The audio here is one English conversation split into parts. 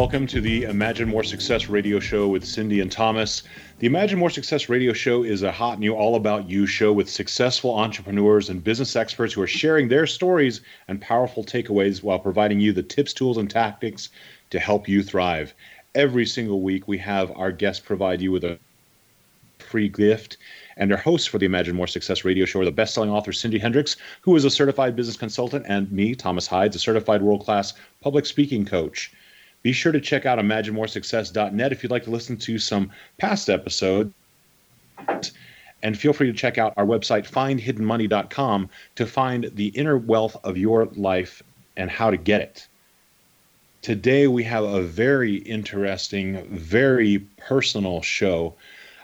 Welcome to the Imagine More Success radio show with Syndee and Thomas. The Imagine More Success radio show is a hot new all about you show with successful entrepreneurs and business experts who are sharing their stories and powerful takeaways while providing you the tips, tools, and tactics to help you thrive. Every single week, we have our guests provide you with a free gift. And our hosts for the Imagine More Success radio show are the best selling author Syndee Hendricks, who is a certified business consultant, and me, Thomas Hides, a certified world class public speaking coach. Be sure to check out imaginemoresuccess.net if you'd like to listen to some past episodes. And feel free to check out our website, findhiddenmoney.com, to find the inner wealth of your life and how to get it. Today, we have a very interesting, very personal show.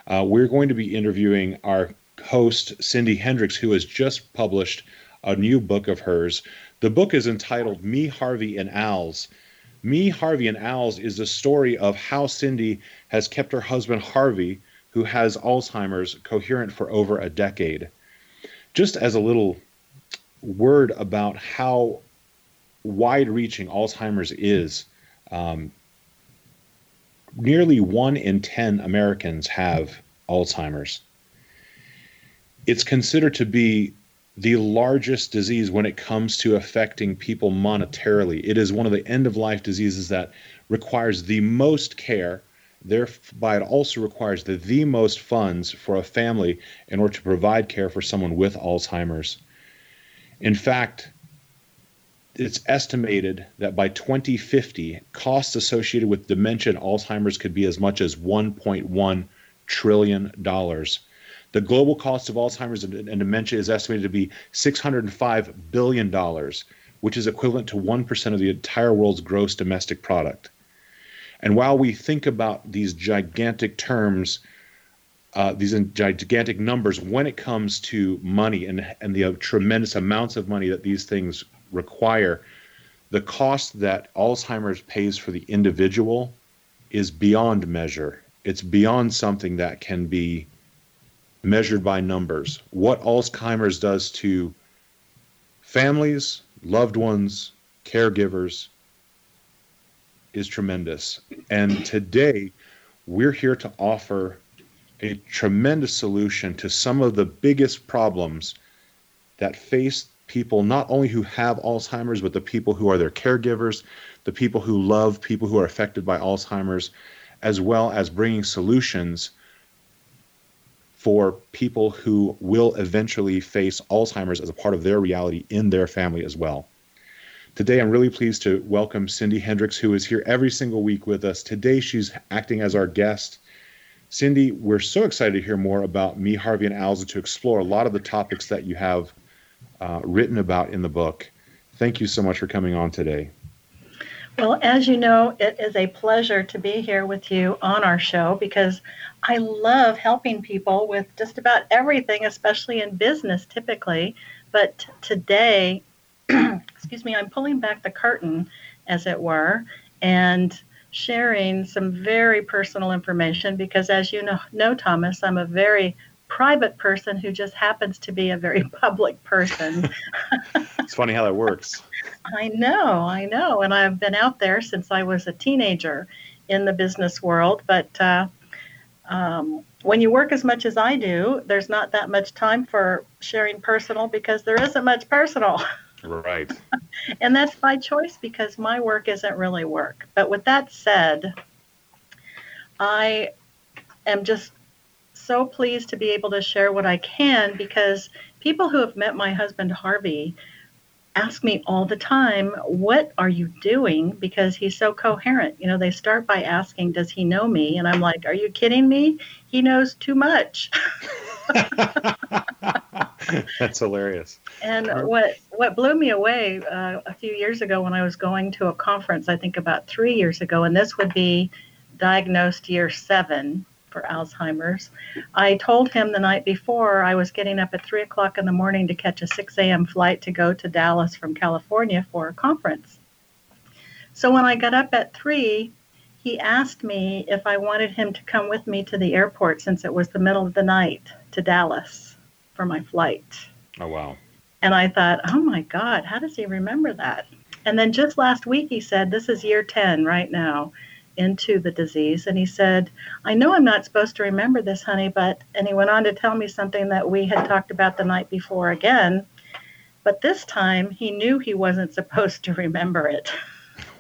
Uh, we're going to be interviewing our host, Syndee Hendricks, who has just published a new book of hers. The book is entitled Me, Harvey, and Al's me, Harvey, and Al's is a story of how Syndee has kept her husband Harvey, who has Alzheimer's, coherent for over a decade. Just as a little word about how wide reaching Alzheimer's is, um, nearly one in 10 Americans have Alzheimer's. It's considered to be the largest disease when it comes to affecting people monetarily. It is one of the end of life diseases that requires the most care. Thereby, it also requires the, the most funds for a family in order to provide care for someone with Alzheimer's. In fact, it's estimated that by 2050, costs associated with dementia and Alzheimer's could be as much as 1.1 trillion dollars. The global cost of Alzheimer's and, and dementia is estimated to be 605 billion dollars, which is equivalent to 1% of the entire world's gross domestic product. And while we think about these gigantic terms, uh, these gigantic numbers, when it comes to money and, and the uh, tremendous amounts of money that these things require, the cost that Alzheimer's pays for the individual is beyond measure. It's beyond something that can be measured by numbers. What Alzheimer's does to families, loved ones, caregivers is tremendous. And today, we're here to offer a tremendous solution to some of the biggest problems that face people not only who have Alzheimer's, but the people who are their caregivers, the people who love people who are affected by Alzheimer's, as well as bringing solutions for people who will eventually face Alzheimer's as a part of their reality in their family as well. Today, I'm really pleased to welcome Syndee Hendricks, who is here every single week with us. Today, she's acting as our guest. Syndee, we're so excited to hear more about me, Harvey, and Alza to explore a lot of the topics that you have uh, written about in the book. Thank you so much for coming on today. Well, as you know, it is a pleasure to be here with you on our show because I love helping people with just about everything, especially in business typically. But today, excuse me, I'm pulling back the curtain, as it were, and sharing some very personal information because, as you know, know Thomas, I'm a very private person who just happens to be a very public person. it's funny how that works. I know, I know. And I've been out there since I was a teenager in the business world. But uh, um, when you work as much as I do, there's not that much time for sharing personal because there isn't much personal. Right. and that's by choice because my work isn't really work. But with that said, I am just so pleased to be able to share what I can because people who have met my husband Harvey ask me all the time, What are you doing? Because he's so coherent. You know, they start by asking, Does he know me? And I'm like, Are you kidding me? He knows too much. That's hilarious. And what what blew me away uh, a few years ago when I was going to a conference, I think about three years ago, and this would be diagnosed year seven for Alzheimer's. I told him the night before I was getting up at 3 o'clock in the morning to catch a 6 a.m. flight to go to Dallas from California for a conference. So when I got up at 3, he asked me if I wanted him to come with me to the airport since it was the middle of the night to Dallas for my flight. Oh, wow. And I thought, oh my God, how does he remember that? And then just last week, he said, This is year 10 right now into the disease. And he said, I know I'm not supposed to remember this, honey, but, and he went on to tell me something that we had talked about the night before again. But this time he knew he wasn't supposed to remember it.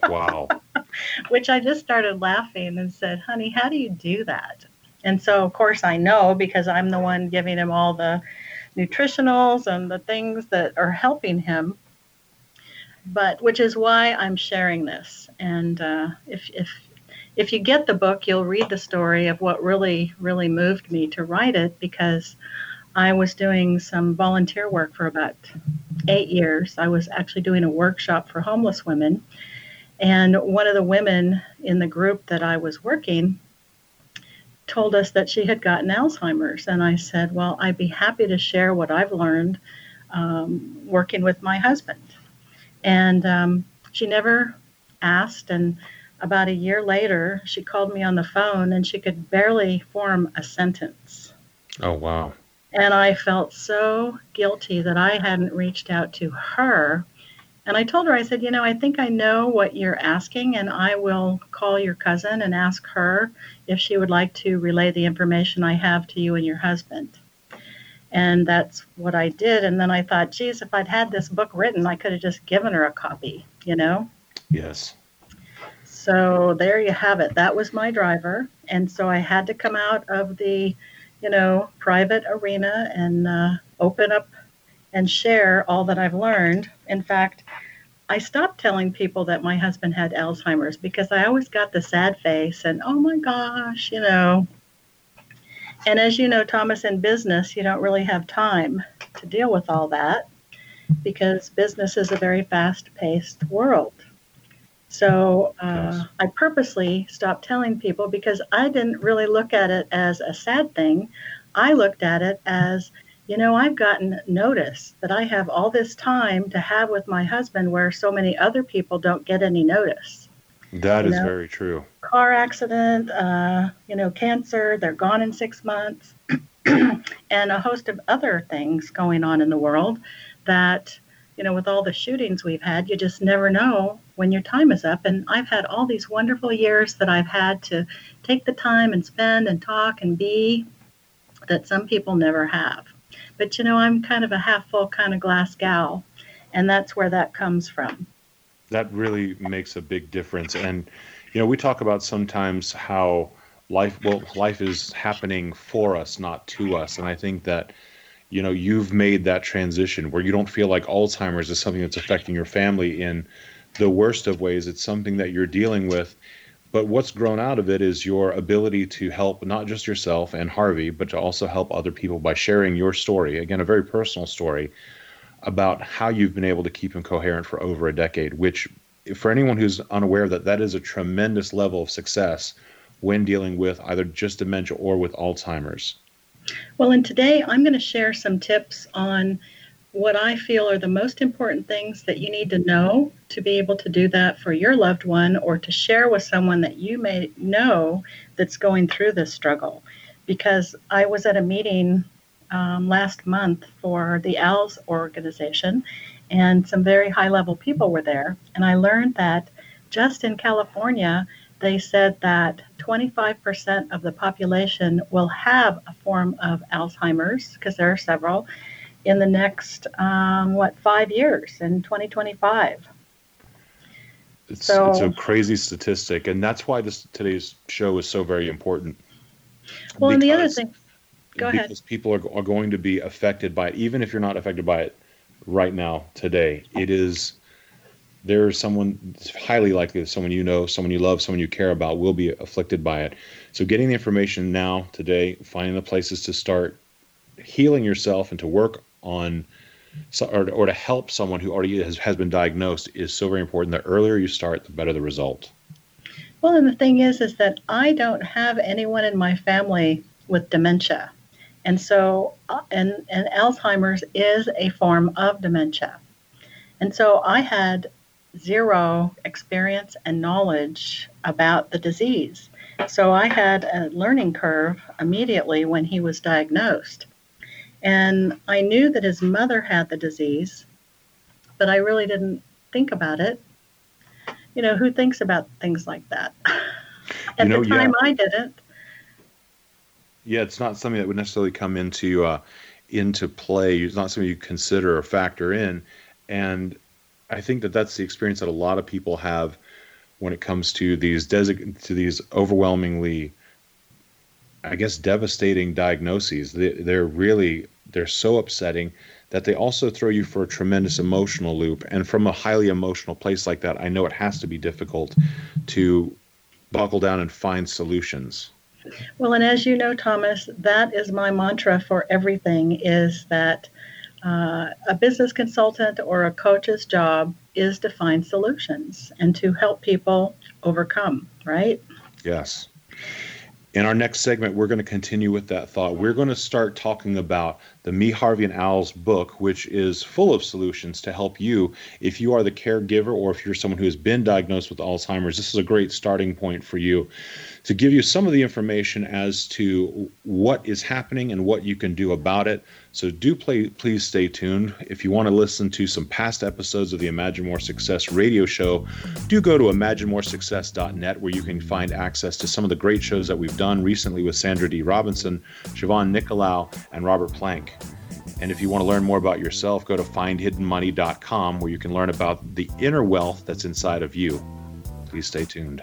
Wow. Which I just started laughing and said, honey, how do you do that? And so, of course, I know because I'm the one giving him all the nutritionals and the things that are helping him but which is why I'm sharing this. And uh, if, if if you get the book, you'll read the story of what really, really moved me to write it because I was doing some volunteer work for about eight years. I was actually doing a workshop for homeless women. And one of the women in the group that I was working told us that she had gotten Alzheimer's. And I said, Well, I'd be happy to share what I've learned um, working with my husband. And um, she never asked. And about a year later, she called me on the phone and she could barely form a sentence. Oh, wow. And I felt so guilty that I hadn't reached out to her. And I told her, I said, you know, I think I know what you're asking, and I will call your cousin and ask her if she would like to relay the information I have to you and your husband. And that's what I did. And then I thought, geez, if I'd had this book written, I could have just given her a copy, you know? Yes. So there you have it. That was my driver. And so I had to come out of the, you know, private arena and uh, open up and share all that I've learned. In fact, I stopped telling people that my husband had Alzheimer's because I always got the sad face and, oh my gosh, you know. And as you know, Thomas, in business, you don't really have time to deal with all that because business is a very fast paced world. So uh. I purposely stopped telling people because I didn't really look at it as a sad thing. I looked at it as, you know, I've gotten notice that I have all this time to have with my husband where so many other people don't get any notice. That you is know? very true. Car accident, uh, you know, cancer, they're gone in six months, and a host of other things going on in the world that, you know, with all the shootings we've had, you just never know when your time is up. And I've had all these wonderful years that I've had to take the time and spend and talk and be that some people never have. But you know, I'm kind of a half full kind of glass gal, and that's where that comes from. That really makes a big difference. And you know, we talk about sometimes how life well life is happening for us, not to us. And I think that you know you've made that transition where you don't feel like Alzheimer's is something that's affecting your family in the worst of ways. It's something that you're dealing with. But what's grown out of it is your ability to help not just yourself and Harvey, but to also help other people by sharing your story. Again, a very personal story about how you've been able to keep him coherent for over a decade, which, for anyone who's unaware that that is a tremendous level of success when dealing with either just dementia or with Alzheimer's. Well, and today I'm going to share some tips on what I feel are the most important things that you need to know to be able to do that for your loved one or to share with someone that you may know that's going through this struggle. Because I was at a meeting um, last month for the ALS organization, and some very high level people were there. And I learned that just in California, they said that 25% of the population will have a form of Alzheimer's, because there are several, in the next um, what five years in 2025. It's, so, it's a crazy statistic, and that's why this today's show is so very important. Well, because, and the other thing, go because ahead. people are, are going to be affected by it, even if you're not affected by it right now today. It is there's someone it's highly likely that someone you know, someone you love, someone you care about will be afflicted by it. So getting the information now today, finding the places to start healing yourself and to work on or, or to help someone who already has, has been diagnosed is so very important. The earlier you start, the better the result. Well, and the thing is, is that I don't have anyone in my family with dementia. And so, uh, and, and Alzheimer's is a form of dementia. And so I had zero experience and knowledge about the disease. So I had a learning curve immediately when he was diagnosed. And I knew that his mother had the disease, but I really didn't think about it. You know, who thinks about things like that? At you know, the time, yeah. I didn't. Yeah, it's not something that would necessarily come into uh, into play. It's not something you consider or factor in. And I think that that's the experience that a lot of people have when it comes to these desig- to these overwhelmingly, I guess, devastating diagnoses. They, they're really they're so upsetting that they also throw you for a tremendous emotional loop. And from a highly emotional place like that, I know it has to be difficult to buckle down and find solutions. Well, and as you know, Thomas, that is my mantra for everything is that uh, a business consultant or a coach's job is to find solutions and to help people overcome, right? Yes. In our next segment, we're going to continue with that thought. We're going to start talking about the Me, Harvey, and Al's book, which is full of solutions to help you if you are the caregiver or if you're someone who has been diagnosed with Alzheimer's. This is a great starting point for you to give you some of the information as to what is happening and what you can do about it. So do play, please stay tuned. If you want to listen to some past episodes of the Imagine More Success radio show, do go to imaginemoresuccess.net where you can find access to some of the great shows that we've done recently with Sandra D. Robinson, Siobhan Nicolau, and Robert Plank. And if you want to learn more about yourself, go to findhiddenmoney.com where you can learn about the inner wealth that's inside of you. Please stay tuned.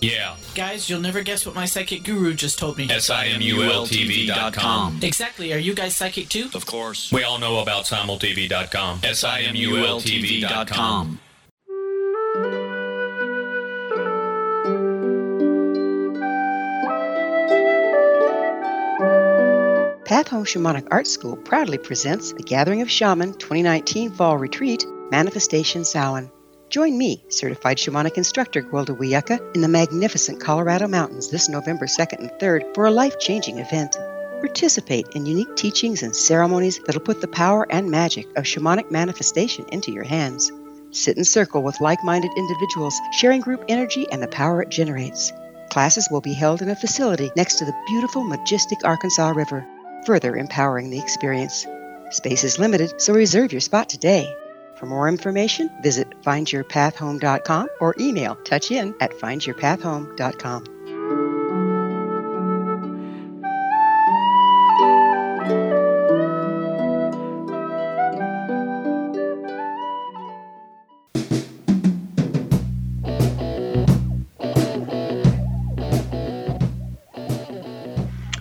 Yeah. Guys, you'll never guess what my psychic guru just told me. S-I-M-U-L-T-V.com. Exactly. Are you guys psychic too? Of course. We all know about simultv.com. S-I-M-U-L-T-V.com. Path Home Shamanic Art School proudly presents the Gathering of Shaman 2019 Fall Retreat Manifestation Samhain. Join me, certified shamanic instructor Gwilda Wiyaka, in the magnificent Colorado Mountains this November 2nd and 3rd for a life changing event. Participate in unique teachings and ceremonies that'll put the power and magic of shamanic manifestation into your hands. Sit in circle with like minded individuals, sharing group energy and the power it generates. Classes will be held in a facility next to the beautiful, majestic Arkansas River, further empowering the experience. Space is limited, so reserve your spot today. For more information, visit findyourpathhome.com or email touchin at findyourpathhome.com.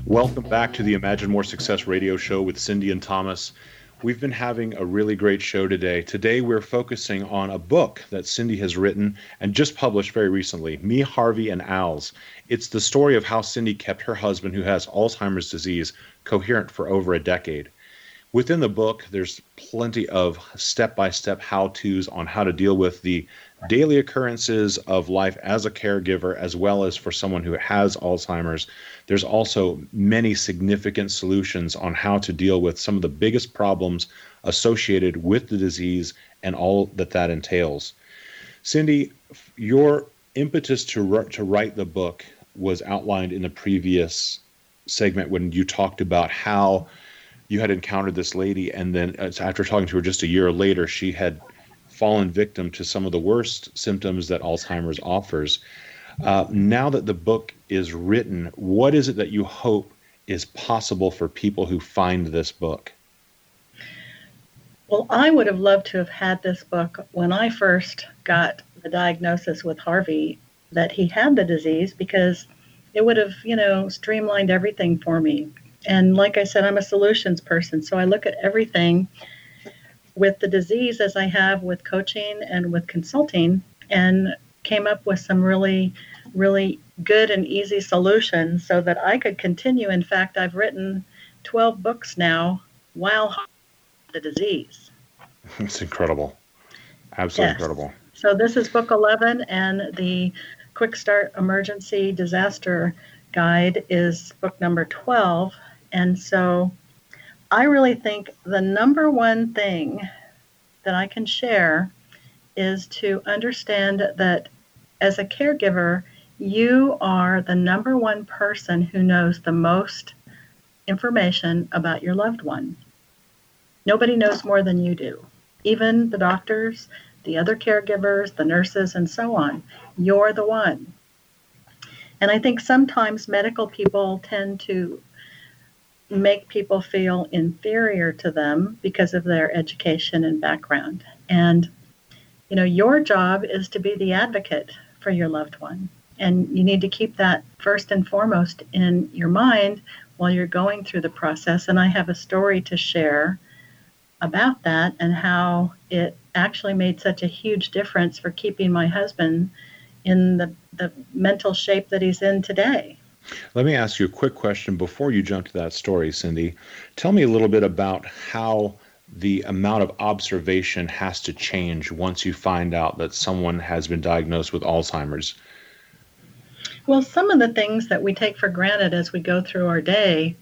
Welcome back to the Imagine More Success radio show with Syndee and Thomas. We've been having a really great show today. Today, we're focusing on a book that Syndee has written and just published very recently Me, Harvey, and Al's. It's the story of how Syndee kept her husband, who has Alzheimer's disease, coherent for over a decade. Within the book, there's plenty of step by step how to's on how to deal with the daily occurrences of life as a caregiver, as well as for someone who has Alzheimer's. There's also many significant solutions on how to deal with some of the biggest problems associated with the disease and all that that entails. Syndee, your impetus to to write the book was outlined in the previous segment when you talked about how you had encountered this lady and then uh, after talking to her just a year later she had fallen victim to some of the worst symptoms that Alzheimer's offers. Uh, now that the book is written, what is it that you hope is possible for people who find this book? Well, I would have loved to have had this book when I first got the diagnosis with Harvey that he had the disease because it would have, you know, streamlined everything for me. And like I said, I'm a solutions person, so I look at everything with the disease as I have with coaching and with consulting and came up with some really, really good and easy solutions so that I could continue. In fact, I've written 12 books now while the disease. It's incredible. Absolutely yes. incredible. So this is book 11 and the Quick Start Emergency Disaster Guide is book number 12. And so I really think the number one thing that I can share is to understand that as a caregiver, you are the number one person who knows the most information about your loved one. Nobody knows more than you do. Even the doctors, the other caregivers, the nurses, and so on. You're the one. And I think sometimes medical people tend to make people feel inferior to them because of their education and background. And, you know, your job is to be the advocate for your loved one. And you need to keep that first and foremost in your mind while you're going through the process. And I have a story to share about that and how it actually made such a huge difference for keeping my husband in the, the mental shape that he's in today. Let me ask you a quick question before you jump to that story, Syndee. Tell me a little bit about how the amount of observation has to change once you find out that someone has been diagnosed with Alzheimer's. Well, some of the things that we take for granted as we go through our day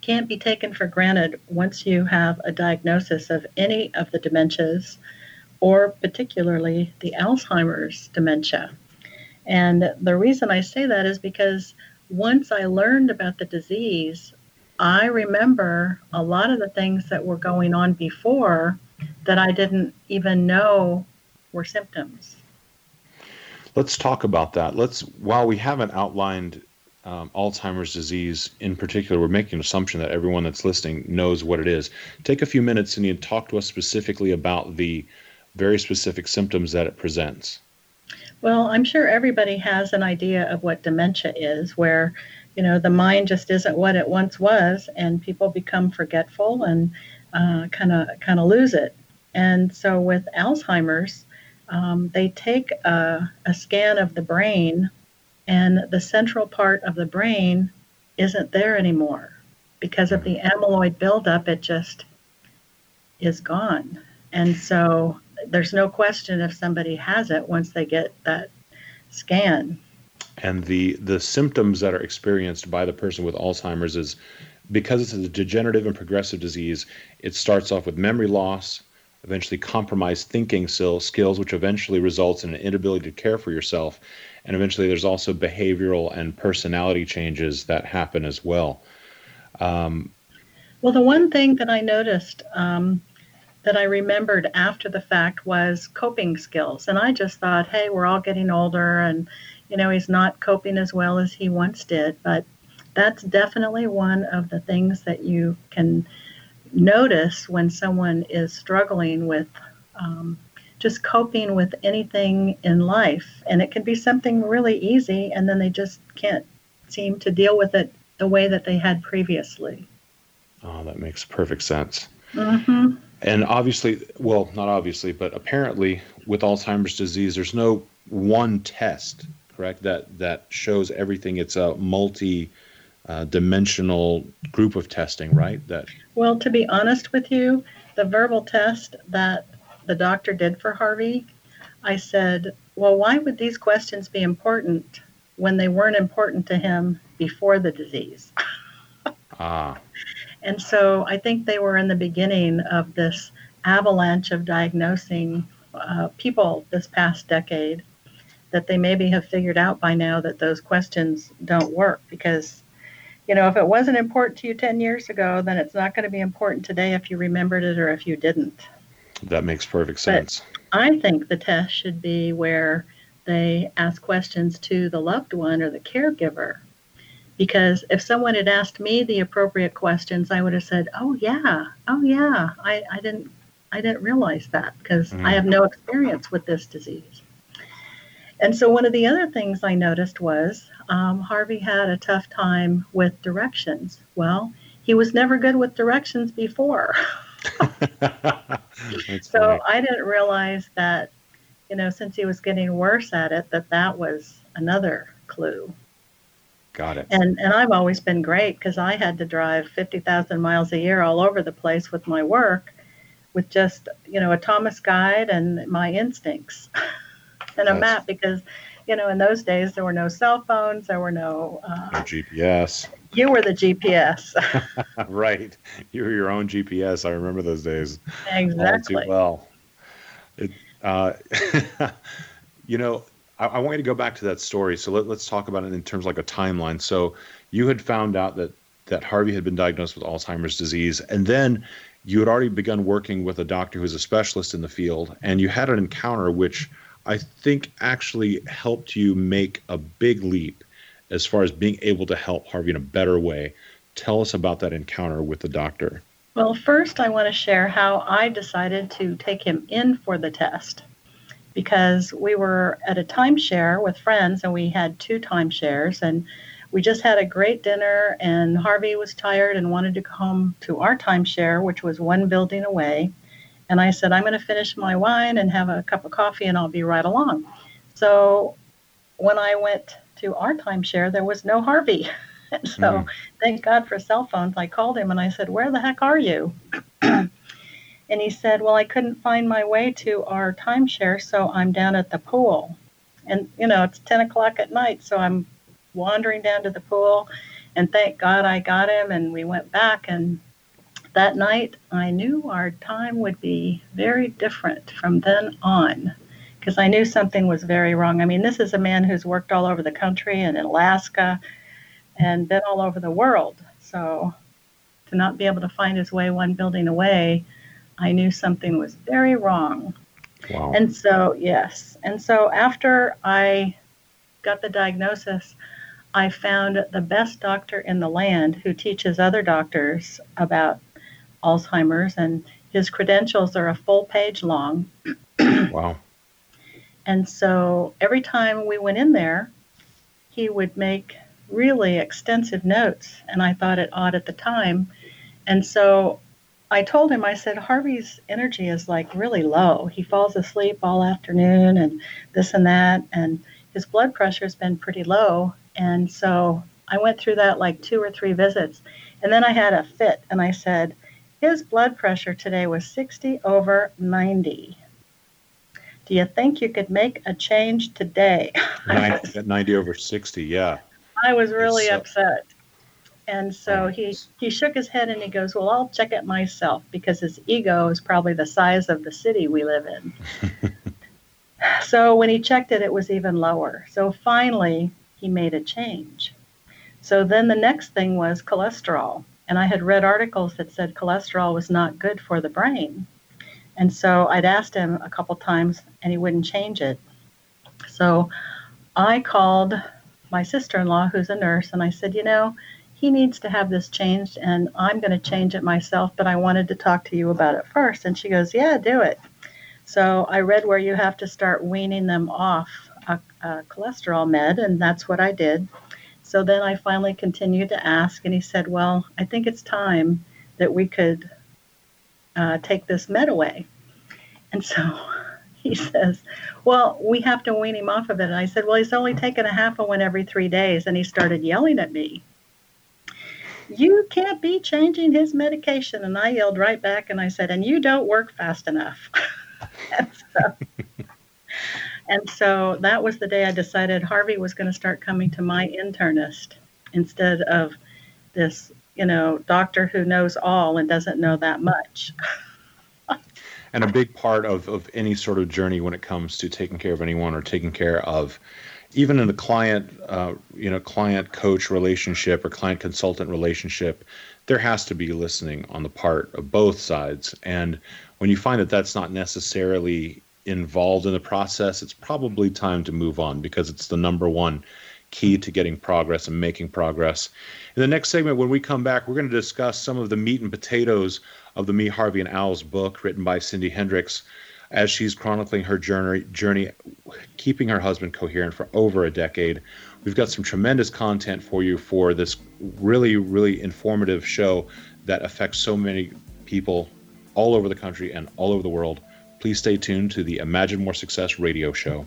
can't be taken for granted once you have a diagnosis of any of the dementias or particularly the Alzheimer's dementia. And the reason I say that is because once I learned about the disease, I remember a lot of the things that were going on before that I didn't even know were symptoms. Let's talk about that. Let's while we haven't outlined um, Alzheimer's disease in particular, we're making an assumption that everyone that's listening knows what it is. Take a few minutes and you talk to us specifically about the very specific symptoms that it presents. Well, I'm sure everybody has an idea of what dementia is, where you know the mind just isn't what it once was, and people become forgetful and kind of kind of lose it. And so with Alzheimer's, um, they take a, a scan of the brain, and the central part of the brain isn't there anymore because of the amyloid buildup. It just is gone, and so there's no question if somebody has it once they get that scan. And the the symptoms that are experienced by the person with Alzheimer's is because it's a degenerative and progressive disease, it starts off with memory loss, eventually compromised thinking skills, which eventually results in an inability to care for yourself. And eventually, there's also behavioral and personality changes that happen as well. Um, well, the one thing that I noticed um, that I remembered after the fact was coping skills. And I just thought, hey, we're all getting older and, you know, he's not coping as well as he once did. But that's definitely one of the things that you can notice when someone is struggling with um, just coping with anything in life. And it can be something really easy, and then they just can't seem to deal with it the way that they had previously. Oh, that makes perfect sense. Mm-hmm. And obviously, well, not obviously, but apparently with Alzheimer's disease, there's no one test, correct, that, that shows everything. It's a multi uh, dimensional group of testing, right? That Well, to be honest with you, the verbal test that the doctor did for Harvey, I said, well, why would these questions be important when they weren't important to him before the disease? ah. And so I think they were in the beginning of this avalanche of diagnosing uh, people this past decade that they maybe have figured out by now that those questions don't work because you know if it wasn't important to you 10 years ago then it's not going to be important today if you remembered it or if you didn't. That makes perfect sense. But i think the test should be where they ask questions to the loved one or the caregiver because if someone had asked me the appropriate questions, I would have said, "Oh yeah, oh yeah, I, I didn't I didn't realize that because mm. I have no experience with this disease." And so one of the other things I noticed was um, Harvey had a tough time with directions. Well, he was never good with directions before. so funny. I didn't realize that, you know, since he was getting worse at it, that that was another clue. Got it. And and I've always been great because I had to drive fifty thousand miles a year all over the place with my work, with just you know a Thomas guide and my instincts, and a That's... map because, you know, in those days there were no cell phones, there were no, uh, no GPS. You were the GPS. right. You were your own GPS. I remember those days. Exactly. All too well. It, uh, you know, I, I, want you to go back to that story. So let, us talk about it in terms of like a timeline. So you had found out that that Harvey had been diagnosed with Alzheimer's disease, and then you had already begun working with a doctor who's a specialist in the field, and you had an encounter which I think actually helped you make a big leap as far as being able to help Harvey in a better way. Tell us about that encounter with the doctor. Well, first, I want to share how I decided to take him in for the test because we were at a timeshare with friends and we had two timeshares and we just had a great dinner and Harvey was tired and wanted to come to our timeshare, which was one building away. And I said, I'm going to finish my wine and have a cup of coffee and I'll be right along. So when I went to our timeshare, there was no Harvey. So mm. thank God for cell phones. I called him and I said, Where the heck are you? and he said, Well, I couldn't find my way to our timeshare, so I'm down at the pool. And, you know, it's 10 o'clock at night, so I'm wandering down to the pool. And thank God I got him, and we went back. And that night, I knew our time would be very different from then on because I knew something was very wrong. I mean, this is a man who's worked all over the country and in Alaska and been all over the world. So to not be able to find his way one building away, I knew something was very wrong. Wow. And so, yes. And so after I got the diagnosis, I found the best doctor in the land who teaches other doctors about Alzheimer's, and his credentials are a full page long. wow. And so every time we went in there, he would make really extensive notes, and I thought it odd at the time. And so I told him, I said, Harvey's energy is like really low. He falls asleep all afternoon and this and that, and his blood pressure has been pretty low. And so I went through that like two or three visits. And then I had a fit, and I said, his blood pressure today was 60 over 90. Do you think you could make a change today? 90, 90 over 60, yeah. I was really so, upset. And so he, he shook his head and he goes, Well, I'll check it myself because his ego is probably the size of the city we live in. so when he checked it, it was even lower. So finally, he made a change. So then the next thing was cholesterol. And I had read articles that said cholesterol was not good for the brain. And so I'd asked him a couple times and he wouldn't change it. So I called my sister in law, who's a nurse, and I said, you know, he needs to have this changed, and I'm going to change it myself, but I wanted to talk to you about it first. And she goes, yeah, do it. So I read where you have to start weaning them off a, a cholesterol med, and that's what I did. So then I finally continued to ask, and he said, well, I think it's time that we could uh, take this med away. And so he says, Well, we have to wean him off of it. And I said, Well, he's only taken a half of one every three days. And he started yelling at me. You can't be changing his medication. And I yelled right back and I said, And you don't work fast enough. and, so, and so that was the day I decided Harvey was going to start coming to my internist instead of this, you know, doctor who knows all and doesn't know that much. and a big part of, of any sort of journey when it comes to taking care of anyone or taking care of even in a client uh, you know client coach relationship or client consultant relationship there has to be listening on the part of both sides. And when you find that that's not necessarily involved in the process it's probably time to move on because it's the number one key to getting progress and making progress. In the next segment when we come back we're going to discuss some of the meat and potatoes of the Me, Harvey, and Al's book, written by Syndee Hendricks, as she's chronicling her journey, journey keeping her husband coherent for over a decade. We've got some tremendous content for you for this really, really informative show that affects so many people all over the country and all over the world. Please stay tuned to the Imagine More Success radio show.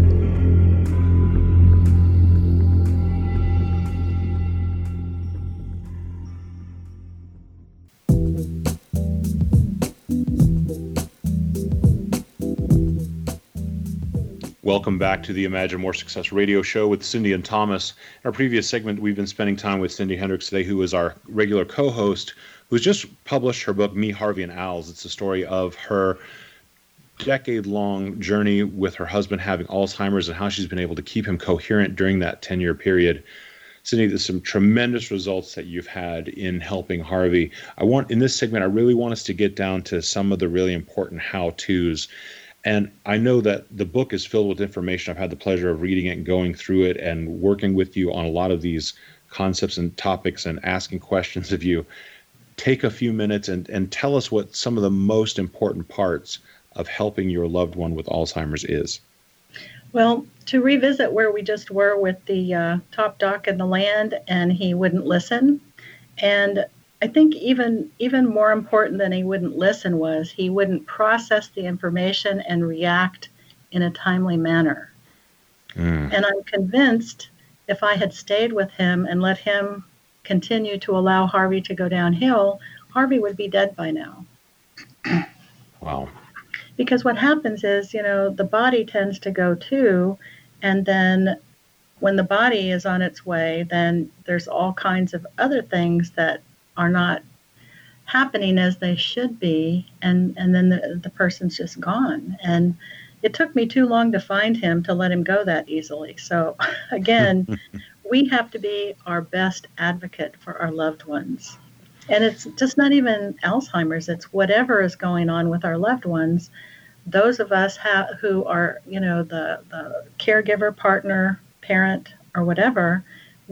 Welcome back to the Imagine More Success radio show with Syndee and Thomas. In our previous segment, we've been spending time with Syndee Hendricks today, who is our regular co host, who's just published her book, Me, Harvey, and Al's. It's the story of her decade long journey with her husband having Alzheimer's and how she's been able to keep him coherent during that 10 year period. Syndee, there's some tremendous results that you've had in helping Harvey. I want in this segment, I really want us to get down to some of the really important how to's and I know that the book is filled with information. I've had the pleasure of reading it and going through it and working with you on a lot of these concepts and topics and asking questions of you. Take a few minutes and, and tell us what some of the most important parts of helping your loved one with Alzheimer's is. Well, to revisit where we just were with the uh, top doc in the land, and he wouldn't listen. And I think even even more important than he wouldn't listen was he wouldn't process the information and react in a timely manner. Mm. And I'm convinced if I had stayed with him and let him continue to allow Harvey to go downhill, Harvey would be dead by now. wow. Because what happens is, you know, the body tends to go too, and then when the body is on its way, then there's all kinds of other things that are not happening as they should be and and then the, the person's just gone. And it took me too long to find him to let him go that easily. So again we have to be our best advocate for our loved ones. And it's just not even alzheimer's it's whatever is going on with our loved ones. Those of us ha- who are you know the the caregiver partner parent or whatever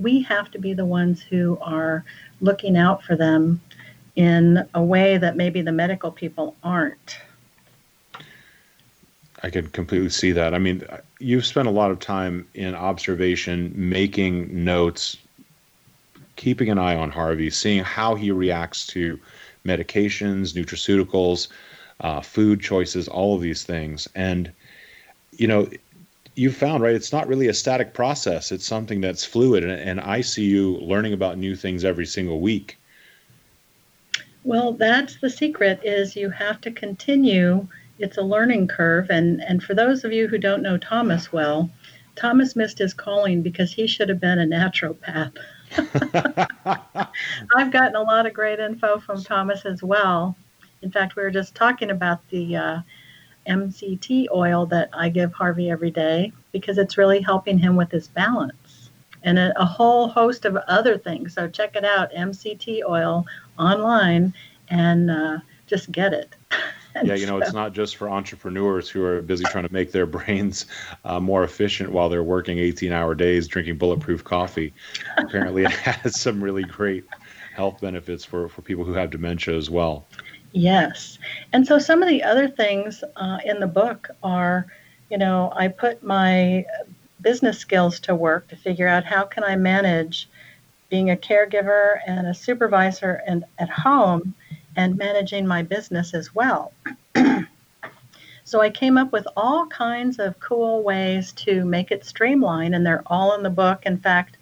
we have to be the ones who are looking out for them in a way that maybe the medical people aren't. I can completely see that. I mean, you've spent a lot of time in observation, making notes, keeping an eye on Harvey, seeing how he reacts to medications, nutraceuticals, uh, food choices, all of these things. And, you know, you found right it's not really a static process. It's something that's fluid and, and i see you learning about new things every single week. Well that's the secret is you have to continue. It's a learning curve and and for those of you who don't know thomas well thomas missed his calling because he should have been a naturopath. I've gotten a lot of great info from thomas as well. In fact we were just talking about the uh, MCT oil that I give Harvey every day because it's really helping him with his balance. and a, a whole host of other things. So check it out, MCT oil online, and uh, just get it. yeah, you know, it's not just for entrepreneurs who are busy trying to make their brains uh, more efficient while they're working 18 hour days drinking bulletproof coffee. Apparently, it has some really great health benefits for, for people who have dementia as well. Yes. And so some of the other things uh, in the book are, you know, I put my business skills to work to figure out how can I manage being a caregiver and a supervisor and at home and managing my business as well. so I came up with all kinds of cool ways to make it streamline, and they're all in the book. In fact,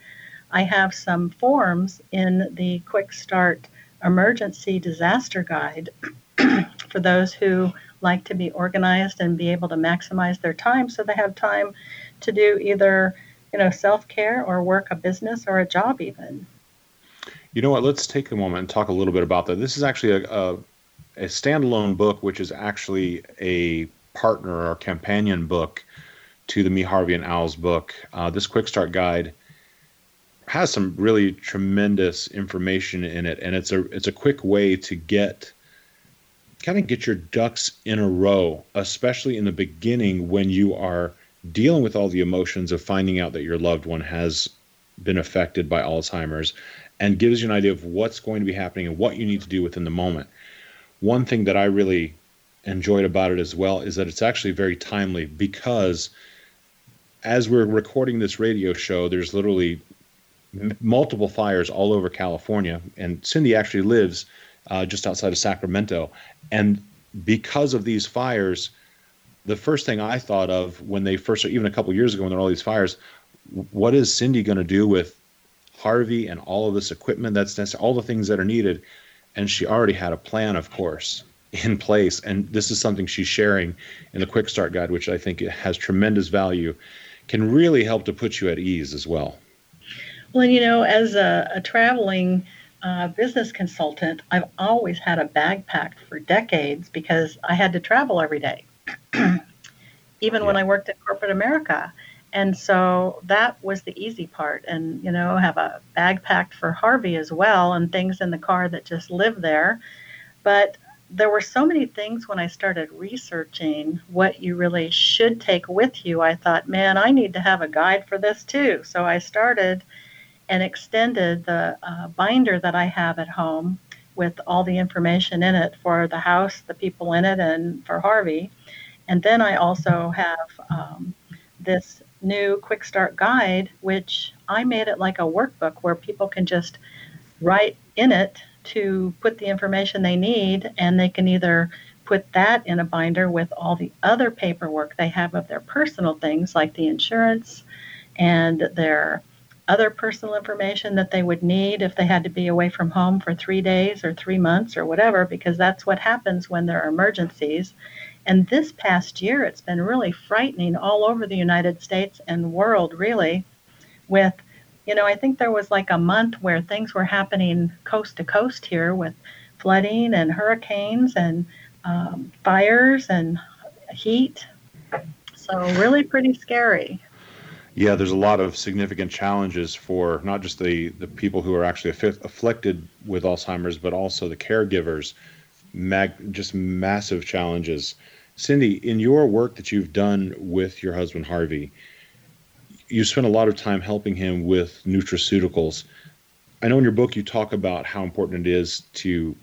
I have some forms in the Quick Start Emergency Disaster Guide for those who like to be organized and be able to maximize their time so they have time to do either you know self-care or work a business or a job even you know what? Let's take a moment and talk a little bit about that. This is actually a, a, a standalone book, which is actually a partner or companion book to the Me Harvey and Al's book. Uh, this quick start guide has some really tremendous information in it, and it's a it's a quick way to get kind of get your ducks in a row, especially in the beginning when you are dealing with all the emotions of finding out that your loved one has been affected by Alzheimer's and gives you an idea of what's going to be happening and what you need to do within the moment. One thing that I really enjoyed about it as well is that it's actually very timely because as we're recording this radio show, there's literally multiple fires all over California, and Syndee actually lives uh, just outside of Sacramento. And because of these fires, the first thing I thought of when they first, even a couple years ago, when there were all these fires, what is Syndee going to do with Harvey and all of this equipment that's necessary, all the things that are needed. And she already had a plan, of course, in place. And this is something she's sharing in the Quick Start Guide, which I think has tremendous value, can really help to put you at ease as well. Well, you know, as a, a traveling uh, business consultant, I've always had a bag packed for decades because I had to travel every day, even yeah. when I worked in corporate America. And so that was the easy part. And, you know, have a bag packed for Harvey as well and things in the car that just live there. But there were so many things when I started researching what you really should take with you. I thought, man, I need to have a guide for this too. So I started and extended the uh, binder that I have at home with all the information in it for the house, the people in it, and for Harvey. And then I also have um, this new Quick Start Guide, which I made it like a workbook where people can just write in it to put the information they need, and they can either put that in a binder with all the other paperwork they have of their personal things, like the insurance and their other personal information that they would need if they had to be away from home for three days or three months or whatever, because that's what happens when there are emergencies. And this past year, it's been really frightening all over the United States and world, really, with, you know, I think there was like a month where things were happening coast to coast here with flooding and hurricanes and um, fires and heat. So, really pretty scary. Yeah, there's a lot of significant challenges for not just the, the people who are actually afflicted with Alzheimer's, but also the caregivers. Mag- just massive challenges Syndee, in your work that you've done with your husband Harvey, you spent a lot of time helping him with nutraceuticals. I know in your book you talk about how important it is to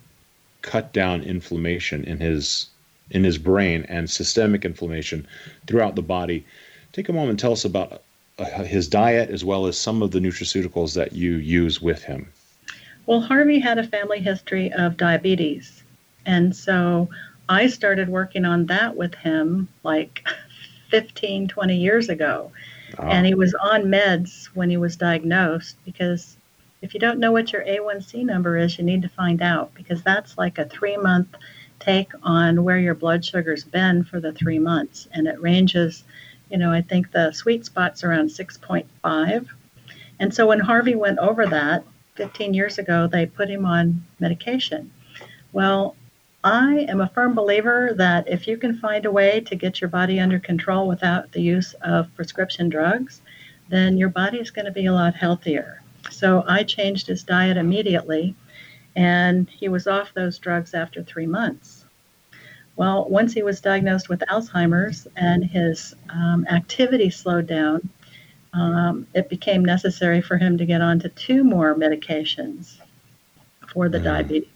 cut down inflammation in his in his brain and systemic inflammation throughout the body. Take a moment and tell us about Uh, his diet as well as some of the nutraceuticals that you use with him. Well, Harvey had a family history of diabetes. And so I started working on that with him like 15, 20 years ago. Oh. And he was on meds when he was diagnosed because if you don't know what your A1C number is, you need to find out because that's like a three month take on where your blood sugar's been for the three months. And it ranges, you know, I think the sweet spot's around 6.5. And so when Harvey went over that 15 years ago, they put him on medication. Well, I am a firm believer that if you can find a way to get your body under control without the use of prescription drugs, then your body is going to be a lot healthier. So I changed his diet immediately, and he was off those drugs after three months. Well, once he was diagnosed with Alzheimer's and his um, activity slowed down, um, it became necessary for him to get onto two more medications for the mm. diabetes.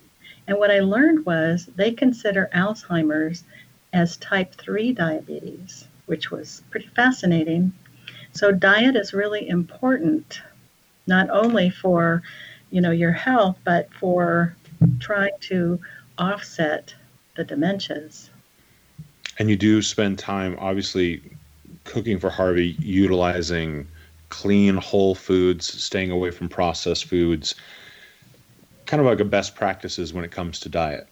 And what I learned was they consider Alzheimer's as type 3 diabetes, which was pretty fascinating. So diet is really important, not only for, you know, your health, but for trying to offset the dementias. And you do spend time, obviously, cooking for Harvey, utilizing clean, whole foods, staying away from processed foods, kind of like a best practices when it comes to diet.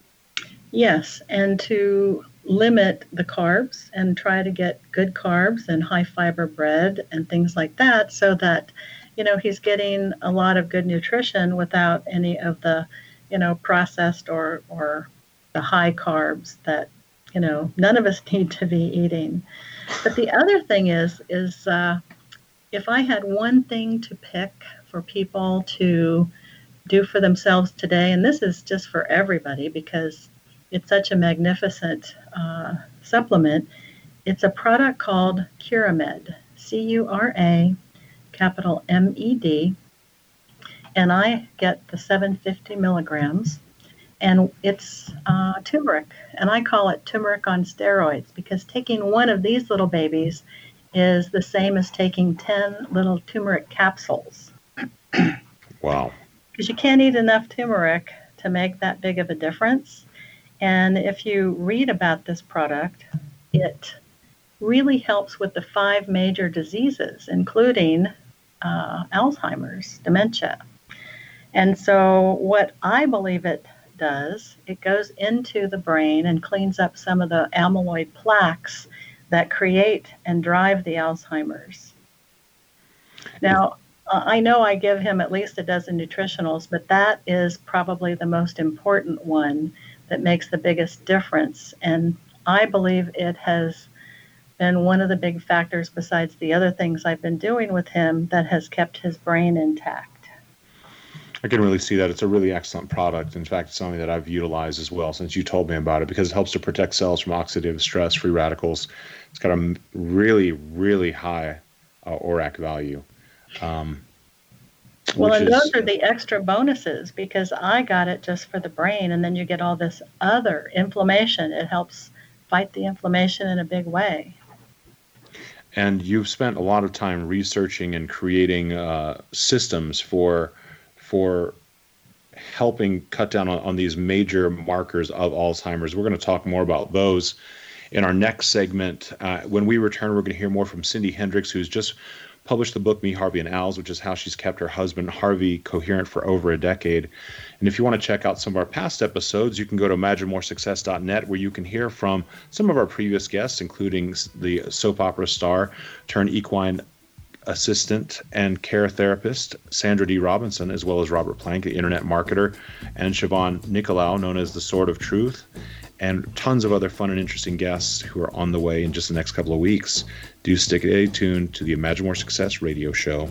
Yes, and to limit the carbs and try to get good carbs and high fiber bread and things like that so that you know he's getting a lot of good nutrition without any of the you know processed or or the high carbs that you know none of us need to be eating but the other thing is is uh, if i had one thing to pick for people to do for themselves today and this is just for everybody because it's such a magnificent uh, supplement. It's a product called Curamed, C U R A, capital M E D. And I get the 750 milligrams, and it's uh, turmeric. And I call it turmeric on steroids because taking one of these little babies is the same as taking 10 little turmeric capsules. wow. Because you can't eat enough turmeric to make that big of a difference. And if you read about this product, it really helps with the five major diseases, including uh, Alzheimer's, dementia. And so, what I believe it does, it goes into the brain and cleans up some of the amyloid plaques that create and drive the Alzheimer's. Now, I know I give him at least a dozen nutritionals, but that is probably the most important one that makes the biggest difference. And I believe it has been one of the big factors, besides the other things I've been doing with him, that has kept his brain intact. I can really see that. It's a really excellent product. In fact, it's something that I've utilized as well since you told me about it because it helps to protect cells from oxidative stress, free radicals. It's got a really, really high uh, ORAC value. Um, well, and is, those are the extra bonuses because I got it just for the brain, and then you get all this other inflammation. It helps fight the inflammation in a big way. And you've spent a lot of time researching and creating uh, systems for for helping cut down on, on these major markers of Alzheimer's. We're going to talk more about those in our next segment. Uh, when we return, we're going to hear more from Syndee Hendricks, who's just published the book Me, Harvey, and Al's, which is how she's kept her husband Harvey coherent for over a decade. And if you want to check out some of our past episodes, you can go to imaginemoresuccess.net where you can hear from some of our previous guests, including the soap opera star turned equine assistant and care therapist Sandra D. Robinson, as well as Robert Plank, the internet marketer, and Siobhan Nicolau, known as the Sword of Truth and tons of other fun and interesting guests who are on the way in just the next couple of weeks. Do stay tuned to the Imagine More Success radio show.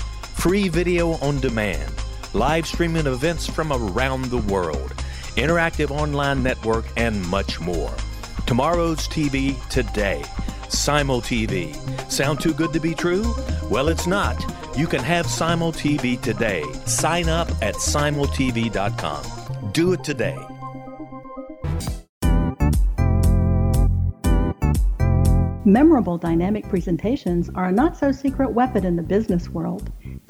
Free video on demand live streaming events from around the world, interactive online network, and much more. Tomorrow's TV today. Simul TV. Sound too good to be true? Well, it's not. You can have Simul TV today. Sign up at simultv.com. Do it today. Memorable dynamic presentations are a not so secret weapon in the business world.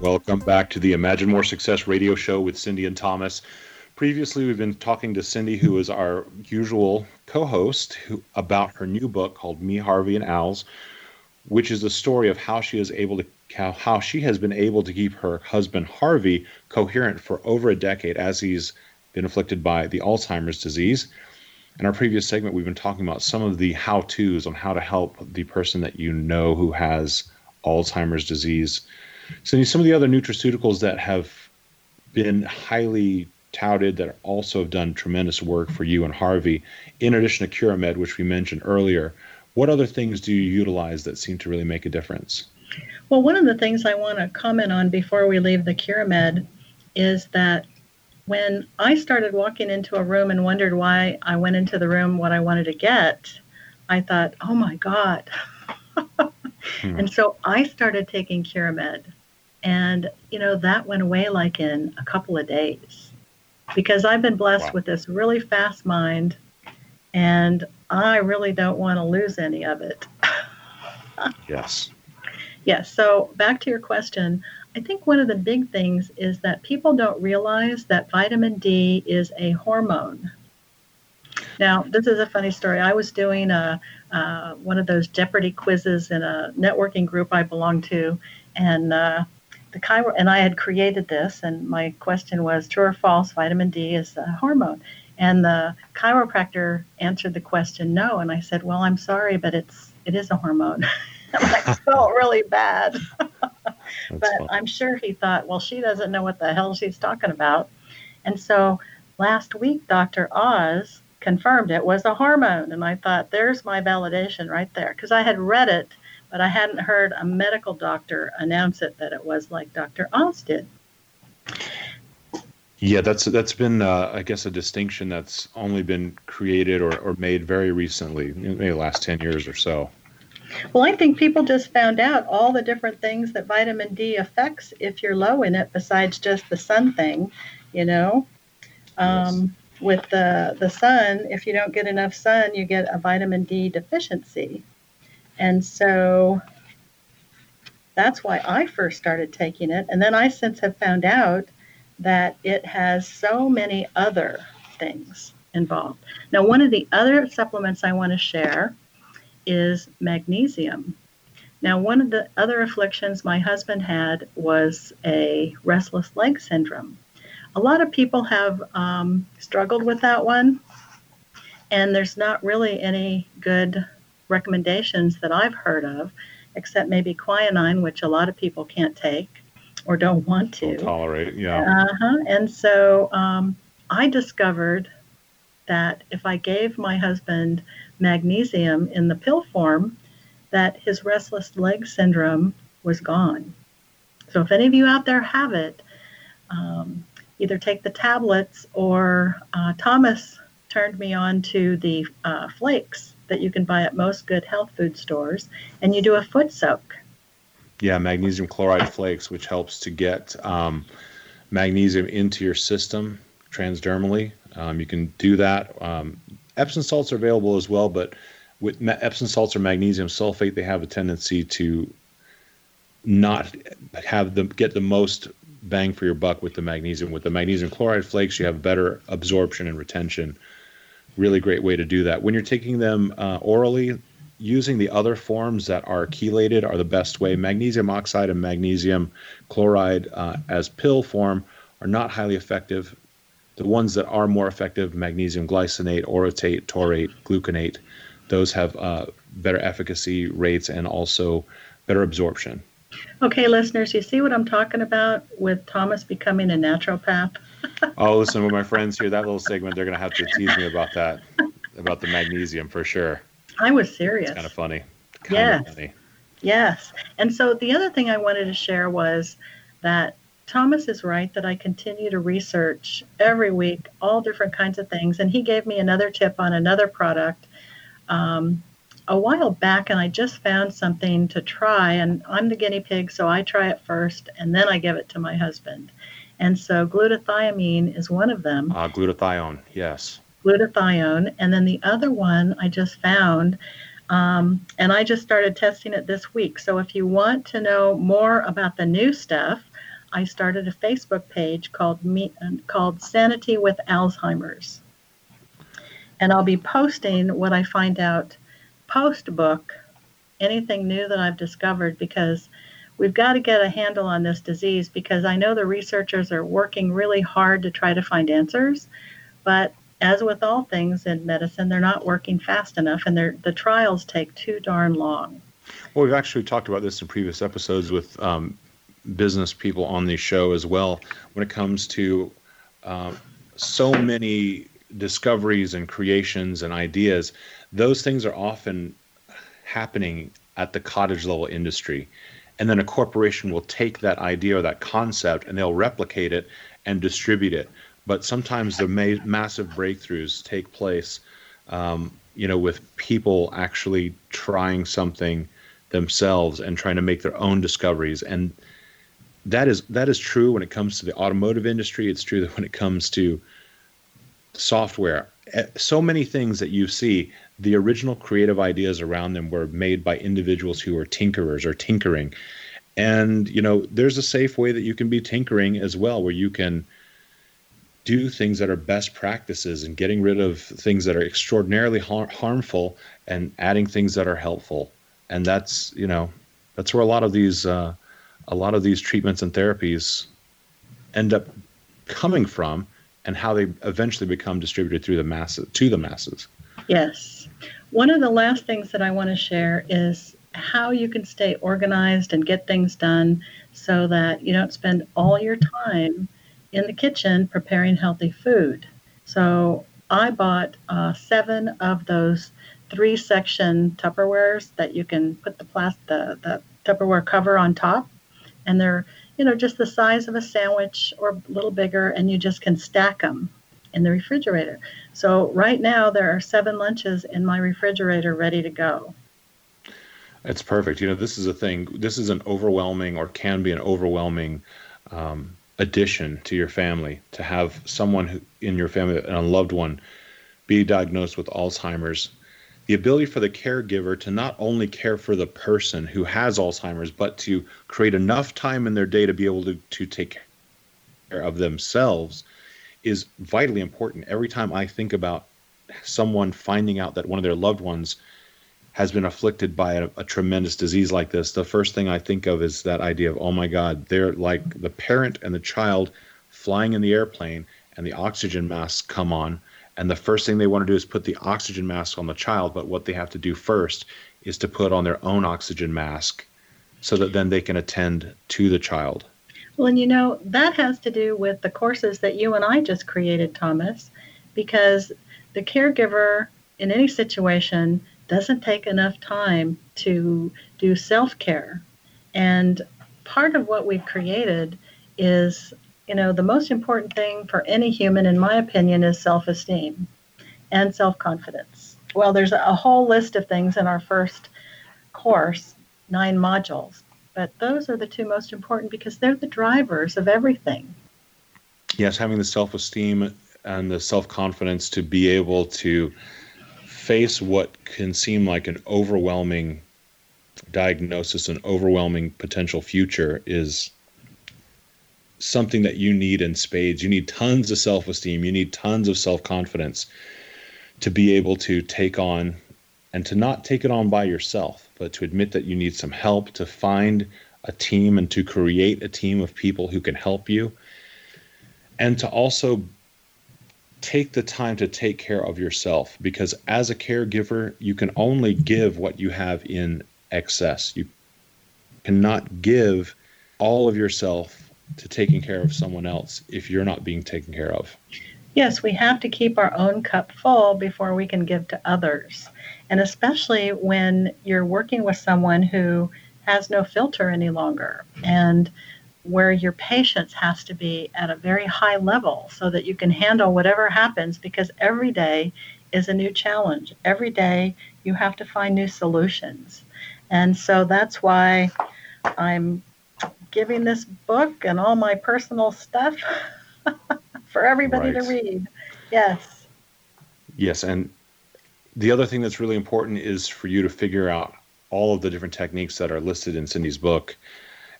Welcome back to the Imagine More Success radio show with Syndee and Thomas. Previously, we've been talking to Syndee, who is our usual co host, about her new book called Me, Harvey, and Al's, which is a story of how she is able to how, how she has been able to keep her husband Harvey coherent for over a decade as he's been afflicted by the Alzheimer's disease. In our previous segment, we've been talking about some of the how to's on how to help the person that you know who has Alzheimer's disease so some of the other nutraceuticals that have been highly touted that also have done tremendous work for you and Harvey, in addition to Curamed, which we mentioned earlier, what other things do you utilize that seem to really make a difference? Well, one of the things I want to comment on before we leave the Curamed is that when I started walking into a room and wondered why I went into the room what I wanted to get, I thought, oh my God. hmm. And so I started taking Curamed. And, you know, that went away like in a couple of days because I've been blessed wow. with this really fast mind and I really don't want to lose any of it. yes. Yes. So back to your question. I think one of the big things is that people don't realize that vitamin D is a hormone. Now, this is a funny story. I was doing a uh, one of those Jeopardy quizzes in a networking group I belong to, and uh, the chiro- and I had created this, and my question was true or false, vitamin D is a hormone. And the chiropractor answered the question no, and I said, well, I'm sorry, but it's it is a hormone. I felt really bad, but. I'm sure he thought, well, she doesn't know what the hell she's talking about. And so last week, Dr. Oz confirmed it was a hormone, and I thought, there's my validation right there, because I had read it but I hadn't heard a medical doctor announce it that it was like Dr. Oz did. Yeah, that's that's been uh, I guess a distinction that's only been created or, or made very recently, maybe the last ten years or so. Well, I think people just found out all the different things that vitamin D affects if you're low in it, besides just the sun thing. You know, um, yes. with the the sun, if you don't get enough sun, you get a vitamin D deficiency. And so that's why I first started taking it. And then I since have found out that it has so many other things involved. Now, one of the other supplements I want to share is magnesium. Now, one of the other afflictions my husband had was a restless leg syndrome. A lot of people have um, struggled with that one, and there's not really any good recommendations that I've heard of, except maybe quinine, which a lot of people can't take or don't want to don't tolerate. Yeah. Uh-huh. And so um, I discovered that if I gave my husband magnesium in the pill form, that his restless leg syndrome was gone. So if any of you out there have it, um, either take the tablets or uh, Thomas turned me on to the uh, flakes that you can buy at most good health food stores, and you do a foot soak. Yeah, magnesium chloride flakes, which helps to get um, magnesium into your system transdermally. Um, you can do that. Um, Epsom salts are available as well, but with Epsom salts or magnesium sulfate, they have a tendency to not have them get the most bang for your buck with the magnesium. With the magnesium chloride flakes, you have better absorption and retention really great way to do that. When you're taking them uh, orally, using the other forms that are chelated are the best way. Magnesium oxide and magnesium chloride uh, as pill form are not highly effective. The ones that are more effective, magnesium glycinate, orotate, taurate, gluconate, those have uh, better efficacy rates and also better absorption. Okay, listeners, you see what I'm talking about with Thomas becoming a naturopath? Oh, listen, with my friends here, that little segment, they're going to have to tease me about that, about the magnesium for sure. I was serious. It's kind of funny. Kind yes. Of funny. Yes. And so the other thing I wanted to share was that Thomas is right that I continue to research every week all different kinds of things. And he gave me another tip on another product um, a while back, and I just found something to try. And I'm the guinea pig, so I try it first, and then I give it to my husband. And so glutathione is one of them. Uh, glutathione, yes. Glutathione. And then the other one I just found, um, and I just started testing it this week. So if you want to know more about the new stuff, I started a Facebook page called me, called Sanity with Alzheimer's. And I'll be posting what I find out post book, anything new that I've discovered, because we've got to get a handle on this disease because I know the researchers are working really hard to try to find answers, but as with all things in medicine, they're not working fast enough, and the trials take too darn long. Well, we've actually talked about this in previous episodes with um, business people on the show as well. When it comes to uh, so many discoveries and creations and ideas, those things are often happening at the cottage level industry and then a corporation will take that idea or that concept and they'll replicate it and distribute it. But sometimes the ma- massive breakthroughs take place, um, you know, with people actually trying something themselves and trying to make their own discoveries. And that is that is true when it comes to the automotive industry. It's true that when it comes to software, eh, so many things that you see the original creative ideas around them were made by individuals who were tinkerers or tinkering And, you know, there's a safe way that you can be tinkering as well, where you can do things that are best practices and getting rid of things that are extraordinarily har- harmful and adding things that are helpful. And that's, you know, that's where a lot of these, uh, a lot of these treatments and therapies end up coming from and how they eventually become distributed through the masses to the masses. Yes. One of the last things that I want to share is how you can stay organized and get things done so that you don't spend all your time in the kitchen preparing healthy food. So I bought uh, seven of those three section Tupperwares that you can put the the, the Tupperware cover on top, and they're you know just the size of a sandwich or a little bigger, and you just can stack them in the refrigerator. So right now there are seven lunches in my refrigerator ready to go. It's perfect. You know, this is a thing. This is an overwhelming, or can be an overwhelming, um, addition to your family to have someone who, in your family, a loved one, be diagnosed with Alzheimer's. The ability for the caregiver to not only care for the person who has Alzheimer's, but to create enough time in their day to be able to, to take care of themselves is vitally important. Every time I think about someone finding out that one of their loved ones has been afflicted by a, a, tremendous disease like this, the first thing I think of is that idea of, oh my God, they're like the parent and the child flying in the airplane and the oxygen masks come on. And the first thing they want to do is put the oxygen mask on the child. But what they have to do first is to put on their own oxygen mask so that then they can attend to the child. Well, and you know, that has to do with the courses that you and I just created, Thomas, because the caregiver in any situation doesn't take enough time to do self care. And part of what we've created is, you know, the most important thing for any human, in my opinion, is self esteem and self confidence. Well, there's a whole list of things in our first course, nine modules, but those are the two most important because they're the drivers of everything. Yes, having the self esteem and the self confidence to be able to face what can seem like an overwhelming diagnosis, an overwhelming potential future is something that you need in spades. You need tons of self esteem, you need tons of self confidence to be able to take on and to not take it on by yourself, but to admit that you need some help, to find a team and to create a team of people who can help you, and to also take the time to take care of yourself because as a caregiver, you can only give what you have in excess. You cannot give all of yourself to taking care of someone else if you're not being taken care of. Yes, we have to keep our own cup full before we can give to others. And especially when you're working with someone who has no filter any longer. And where your patience has to be at a very high level so that you can handle whatever happens because every day is a new challenge. Every day you have to find new solutions. And so that's why I'm giving this book and all my personal stuff for everybody right. to read. Yes. Yes. And the other thing that's really important is for you to figure out all of the different techniques that are listed in Syndee's book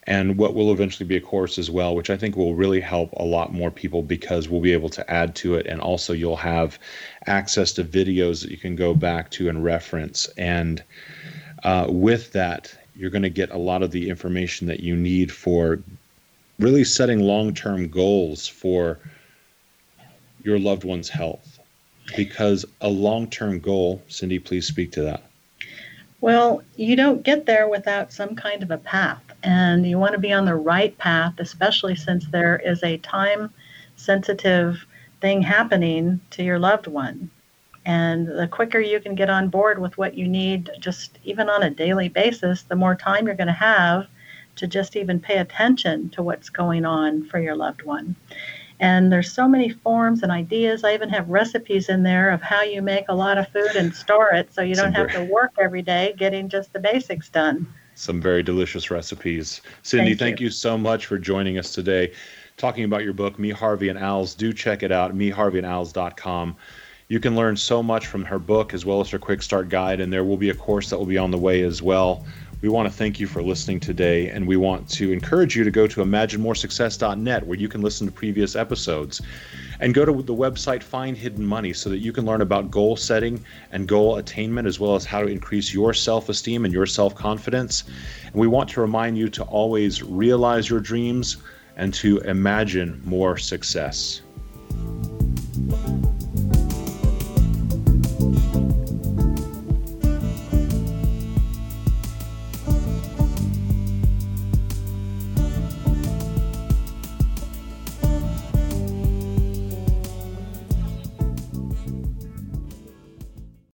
and what will eventually be a course as well, which I think will really help a lot more people because we'll be able to add to it. And also, you'll have access to videos that you can go back to and reference. And uh, with that, you're going to get a lot of the information that you need for really setting long term goals for your loved one's health. Because a long term goal, Syndee, please speak to that. Well, you don't get there without some kind of a path and you want to be on the right path, especially since there is a time sensitive thing happening to your loved one. And the quicker you can get on board with what you need, just even on a daily basis, the more time you're going to have to just even pay attention to what's going on for your loved one. And there's so many forms and ideas. I even have recipes in there of how you make a lot of food and store it so you don't have to work every day getting just the basics done some very delicious recipes. Syndee, thank, thank you. you. so much for joining us today, talking about your book, Me, Harvey, and Al's. Do check it out, meharveyandowls.com. You can learn so much from her book as well as her quick start guide, and there will be a course that will be on the way as well. We want to thank you for listening today, and we want to encourage you to go to imaginemoresuccess.net where you can listen to previous episodes. And go to the website Find Hidden Money so that you can learn about goal setting and goal attainment, as well as how to increase your self esteem and your self confidence. And we want to remind you to always realize your dreams and to imagine more success.